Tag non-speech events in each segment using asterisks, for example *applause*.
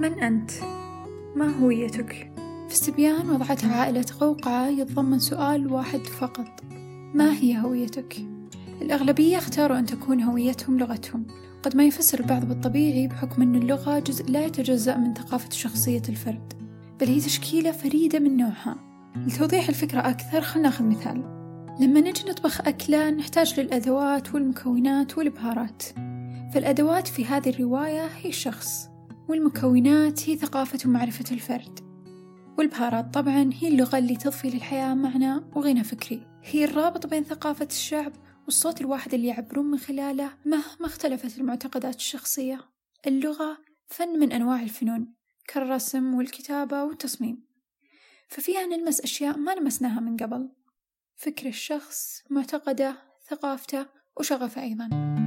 من أنت؟ ما هويتك؟ في استبيان وضعتها عائلة قوقعة يتضمن سؤال واحد فقط. ما هي هويتك؟ الأغلبية اختاروا أن تكون هويتهم لغتهم. قد ما يفسر البعض بالطبيعي بحكم أن اللغة جزء لا يتجزأ من ثقافة شخصية الفرد. بل هي تشكيلة فريدة من نوعها. لتوضيح الفكرة أكثر خلنا نأخذ مثال. لما نجي نطبخ أكلة نحتاج للأدوات والمكونات والبهارات. فالأدوات في هذه الرواية هي الشخص. والمكونات هي ثقافة ومعرفة الفرد. والبهارات طبعا هي اللغة اللي تضفي للحياة معنى وغنى فكري. هي الرابط بين ثقافة الشعب والصوت الواحد اللي يعبرون من خلاله مهما اختلفت المعتقدات الشخصية. اللغة فن من أنواع الفنون كالرسم والكتابة والتصميم. ففيها نلمس أشياء ما لمسناها من قبل. فكر الشخص معتقده ثقافته وشغفه أيضا.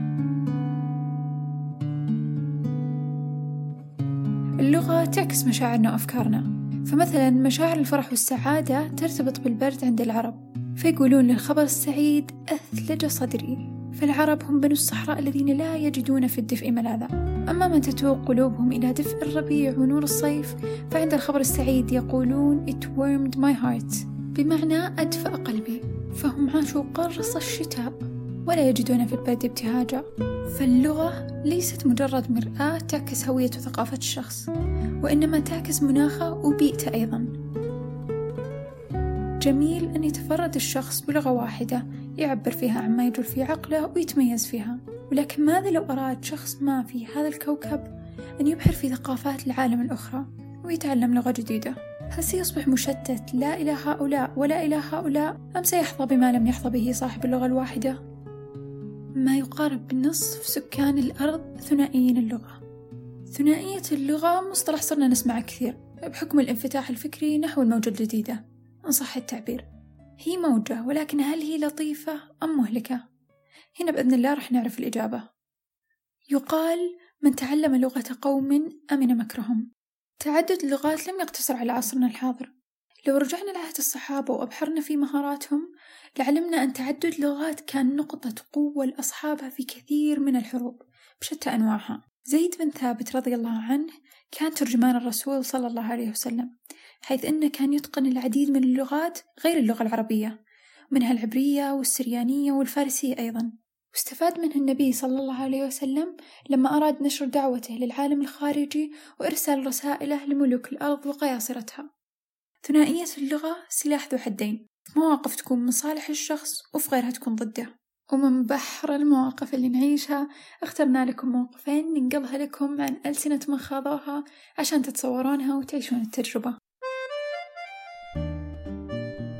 اللغة تعكس مشاعرنا وأفكارنا. فمثلا مشاعر الفرح والسعادة ترتبط بالبرد عند العرب فيقولون للخبر السعيد أثلج صدري فالعرب هم بنو الصحراء الذين لا يجدون في الدفء ملاذا. أما من تتوق قلوبهم إلى دفء الربيع ونور الصيف فعند الخبر السعيد يقولون it warmed my heart بمعنى أدفأ قلبي فهم عاشوا قرص الشتاء. ولا يجدون في البرد ابتهاجا. فاللغة ليست مجرد مرآة تعكس هوية وثقافة الشخص وإنما تعكس مناخه وبيئته أيضا. جميل أن يتفرد الشخص بلغة واحدة يعبر فيها عما يجول في عقله ويتميز فيها. ولكن ماذا لو أراد شخص ما في هذا الكوكب أن يبحر في ثقافات العالم الأخرى ويتعلم لغة جديدة؟ هل سيصبح مشتت لا إلى هؤلاء ولا إلى هؤلاء أم سيحظى بما لم يحظى به صاحب اللغة الواحدة؟ يقارب نصف سكان الأرض ثنائيين اللغة. ثنائية اللغة مصطلح صرنا نسمعه كثير بحكم الانفتاح الفكري نحو الموجة الجديدة. إن صح التعبير. هي موجة ولكن هل هي لطيفة أم مهلكة؟ هنا بإذن الله رح نعرف الإجابة. يقال من تعلم لغة قوم أمن مكرهم. تعدد اللغات لم يقتصر على عصرنا الحاضر. لو رجعنا لعهد الصحابة وأبحرنا في مهاراتهم لعلمنا أن تعدد لغات كان نقطة قوة لأصحابها في كثير من الحروب بشتى أنواعها. زيد بن ثابت رضي الله عنه كان ترجمان الرسول صلى الله عليه وسلم حيث أنه كان يتقن العديد من اللغات غير اللغة العربية منها العبرية والسريانية والفارسية أيضا. واستفاد منه النبي صلى الله عليه وسلم لما أراد نشر دعوته للعالم الخارجي وإرسال رسائله لملوك الأرض وقياصرتها. ثنائية اللغة سلاح ذو حدين. مواقف تكون من صالح الشخص وفي غيرها تكون ضده. ومن بحر المواقف اللي نعيشها اخترنا لكم موقفين ننقلها لكم عن ألسنة من خاضوها عشان تتصورونها وتعيشون التجربة.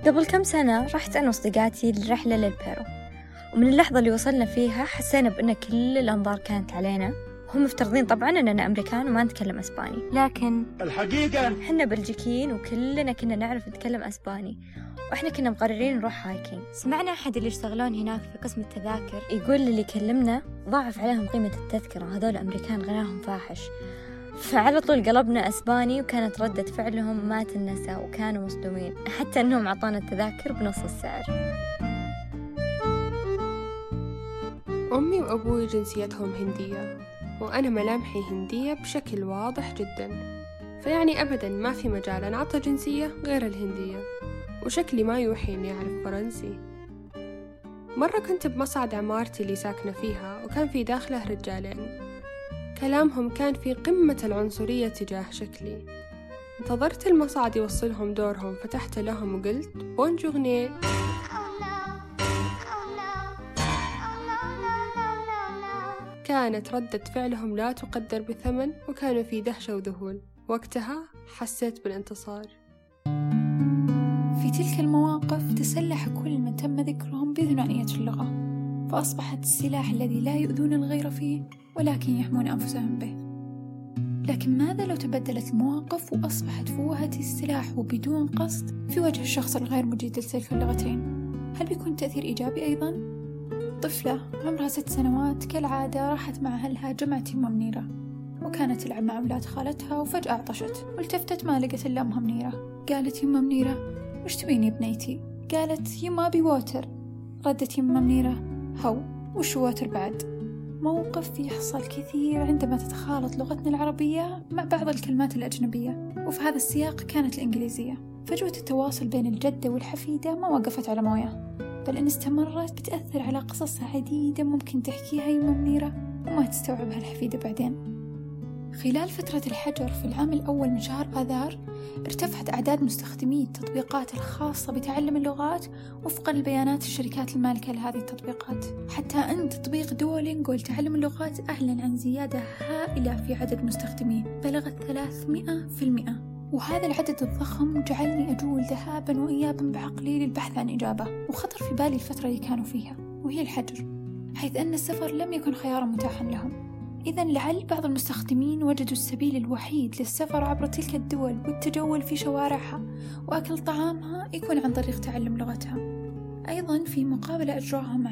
قبل كم سنة رحت أنا وصديقاتي لرحلة للبيرو. ومن اللحظة اللي وصلنا فيها حسينا بأن كل الأنظار كانت علينا. هم مفترضين طبعا أننا أمريكان وما نتكلم أسباني. لكن الحقيقة. حنا بلجيكيين وكلنا كنا نعرف نتكلم أسباني. وإحنا كنا مقررين نروح هايكينج. سمعنا أحد اللي يشتغلون هناك في قسم التذاكر. يقول اللي كلمنا ضاعف عليهم قيمة التذكرة. هذول أمريكان غناهم فاحش. فعلى طول قلبنا أسباني وكانت ردة فعلهم ما تنسى وكانوا مصدومين. حتى أنهم أعطونا التذاكر بنص السعر. أمي وأبوي جنسيتهم هندية. وأنا ملامحي هندية بشكل واضح جدا. فيعني أبدا ما في مجال أن أعطى جنسية غير الهندية وشكلي ما يوحي إني أعرف فرنسي. مرة كنت بمصعد عمارتي اللي ساكنة فيها وكان في داخله رجالين. كلامهم كان في قمة العنصرية تجاه شكلي. انتظرت المصعد يوصلهم دورهم فتحت لهم وقلت بونجورني كانت ردة فعلهم لا تقدر بثمن وكانوا في دهشة وذهول. وقتها حسيت بالانتصار. في تلك المواقف تسلح كل من تم ذكرهم بثنائية اللغة فأصبحت السلاح الذي لا يؤذون الغير فيه ولكن يحمون أنفسهم به. لكن ماذا لو تبدلت المواقف وأصبحت فوهة السلاح وبدون قصد في وجه الشخص الغير مجيد لتلك اللغتين؟ هل بيكون تأثير إيجابي أيضا؟ طفلة عمرها ست سنوات كالعادة راحت مع أهلها جمعة يمة منيرة وكانت تلعب مع أولاد خالتها وفجأة عطشت والتفتت ما لقت إلا أمها منيرة قالت يمة منيرة وش تبيني يا بنيتي؟ قالت يما أبي water ردت يمة منيرة هو وش water بعد؟ موقف يحصل كثير عندما تتخالط لغتنا العربية مع بعض الكلمات الأجنبية وفي هذا السياق كانت الإنجليزية فجوة التواصل بين الجدة والحفيدة ما وقفت على موية بل إن استمرت بتأثر على قصص عديدة ممكن تحكيها يمة منيرة وما تستوعبها الحفيدة بعدين. خلال فترة الحجر في العام الأول من شهر آذار ارتفعت أعداد مستخدمي التطبيقات الخاصة بتعلم اللغات وفقا لبيانات الشركات المالكة لهذه التطبيقات. حتى أن تطبيق دولينجو لتعلم اللغات أعلن عن زيادة هائلة في عدد مستخدميه بلغت 300% وهذا العدد الضخم جعلني أجول ذهابا وإيابا بعقلي للبحث عن إجابة وخطر في بالي الفترة اللي كانوا فيها وهي الحجر حيث أن السفر لم يكن خيارا متاحا لهم. إذا لعل بعض المستخدمين وجدوا السبيل الوحيد للسفر عبر تلك الدول والتجول في شوارعها وأكل طعامها يكون عن طريق تعلم لغتها. أيضا في مقابلة أجراها مع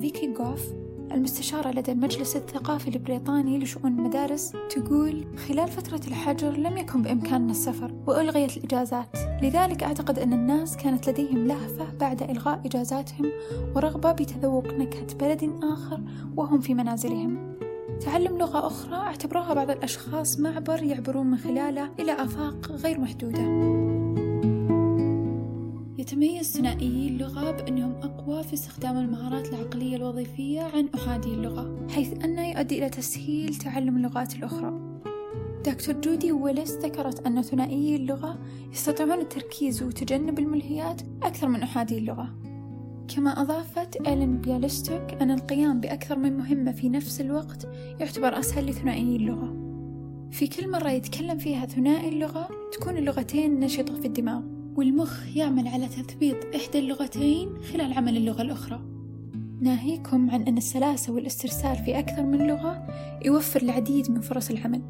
فيكي جوف المستشارة لدى المجلس الثقافي البريطاني لشؤون المدارس تقول خلال فترة الحجر لم يكن بإمكاننا السفر وألغيت الإجازات. لذلك أعتقد أن الناس كانت لديهم لهفة بعد إلغاء إجازاتهم ورغبة بتذوق نكهة بلد آخر وهم في منازلهم. تعلم لغة أخرى أعتبرها بعض الأشخاص معبر يعبرون من خلاله إلى آفاق غير محدودة. يتميز ثنائيي اللغة بأنهم أقوى في استخدام المهارات العقلية الوظيفية عن أحادي اللغة حيث أنه يؤدي إلى تسهيل تعلم اللغات الأخرى. دكتور جودي ويلس ذكرت أن ثنائيي اللغة يستطيعون التركيز وتجنب الملهيات أكثر من أحادي اللغة. كما أضافت إيلين بيالستوك أن القيام بأكثر من مهمة في نفس الوقت يعتبر أسهل لثنائي اللغة. في كل مرة يتكلم فيها ثنائي اللغة تكون اللغتين نشطة في الدماغ. والمخ يعمل على تثبيط إحدى اللغتين خلال عمل اللغة الأخرى. ناهيكم عن أن السلاسة والاسترسال في أكثر من لغة يوفر العديد من فرص العمل.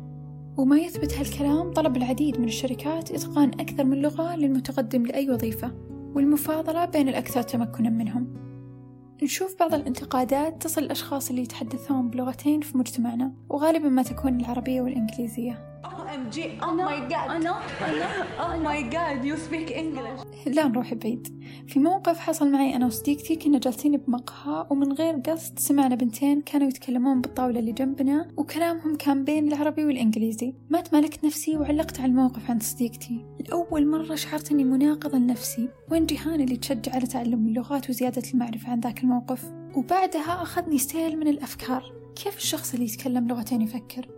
وما يثبت هالكلام طلب العديد من الشركات إتقان أكثر من لغة للمتقدم لأي وظيفة والمفاضلة بين الأكثر تمكنا منهم. نشوف بعض الانتقادات تصل الأشخاص اللي يتحدثون بلغتين في مجتمعنا وغالبا ما تكون العربية والإنجليزية. OMG oh my god. أنا أنا *laughs* oh my god you speak English. لا نروح بعيد في موقف حصل معي أنا وصديقتي كنا جالسين بمقهى ومن غير قصد سمعنا بنتين كانوا يتكلمون بالطاولة اللي جنبنا وكلامهم كان بين العربي والإنجليزي. ما تمالكت نفسي وعلقت على الموقف عند صديقتي. لأول مرة شعرت أني مناقضة لنفسي وين جيهان اللي تشجع على تعلم اللغات وزيادة المعرفة عن ذاك الموقف؟ وبعدها أخذني سيل من الأفكار. كيف الشخص اللي يتكلم لغتين يفكر؟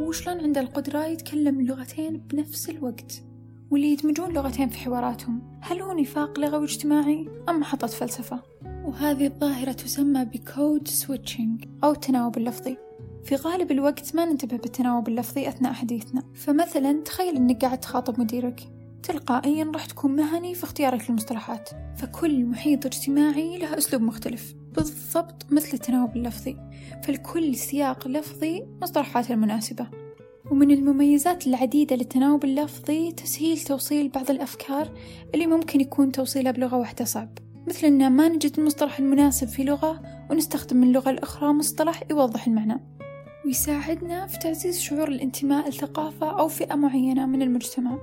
وشلون عنده القدرة يتكلم لغتين بنفس الوقت واللي يدمجون لغتين في حواراتهم. هل هو نفاق لغوي اجتماعي أم محض فلسفة؟ وهذه الظاهرة تسمى ب code switching أو التناوب اللفظي. في غالب الوقت ما ننتبه بالتناوب اللفظي أثناء حديثنا. فمثلا تخيل أنك قاعد تخاطب مديرك. تلقائيا راح تكون مهني في اختيارك للمصطلحات. فكل محيط اجتماعي له أسلوب مختلف. بالضبط مثل التناوب اللفظي فالكل سياق لفظي مصطلحات المناسبة. ومن المميزات العديدة للتناوب اللفظي تسهيل توصيل بعض الأفكار اللي ممكن يكون توصيلها بلغة واحدة صعب مثل أن ما نجد المصطلح المناسب في لغة ونستخدم من اللغة الأخرى مصطلح يوضح المعنى. ويساعدنا في تعزيز شعور الانتماء لثقافة أو فئة معينة من المجتمع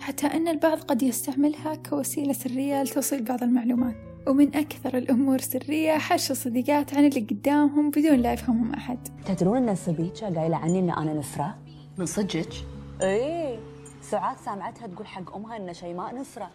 حتى أن البعض قد يستعملها كوسيلة سرية لتوصيل بعض المعلومات. ومن أكثر الأمور سرية حش الصديقات عن اللي قدامهم بدون لا يفهمهم أحد تدرون أن صبيتشا قايلة عني أن أنا نفرة؟ من صدقك؟ إيه سعاد سامعتها تقول حق أمها أن شيماء نفرة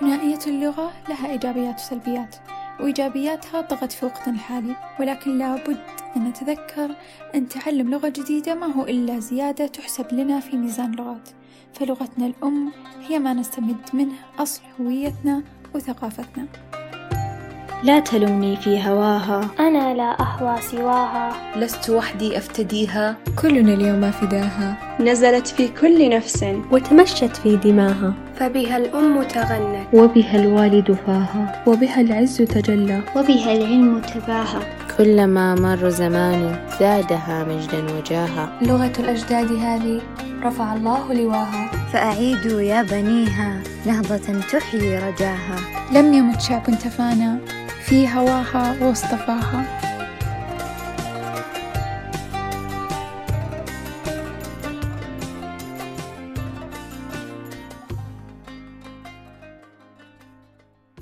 ثنائية اللغة لها إيجابيات وسلبيات وإيجابياتها طغت في وقتنا الحالي ولكن لابد أن نتذكر أن تعلم لغة جديدة ما هو إلا زيادة تحسب لنا في ميزان اللغات فلغتنا الأم هي ما نستمد منه أصل هويتنا وثقافتنا. لا تلمني في هواها. أنا لا أهوى سواها. لست وحدي أفتديها. كلنا اليوم فداها. نزلت في كل نفس. وتمشت في دماها. فبها الأم تغنت. وبها الوالد فاها. وبها العز تجلى. وبها العلم تباهى كلما مر زمان زادها مجدا وجاها. لغة الأجداد هذه رفع الله لواها. فأعيدوا يا بنيها نهضة تحيي رجاها. لم يمت شعب تفانى في هواها واصطفاها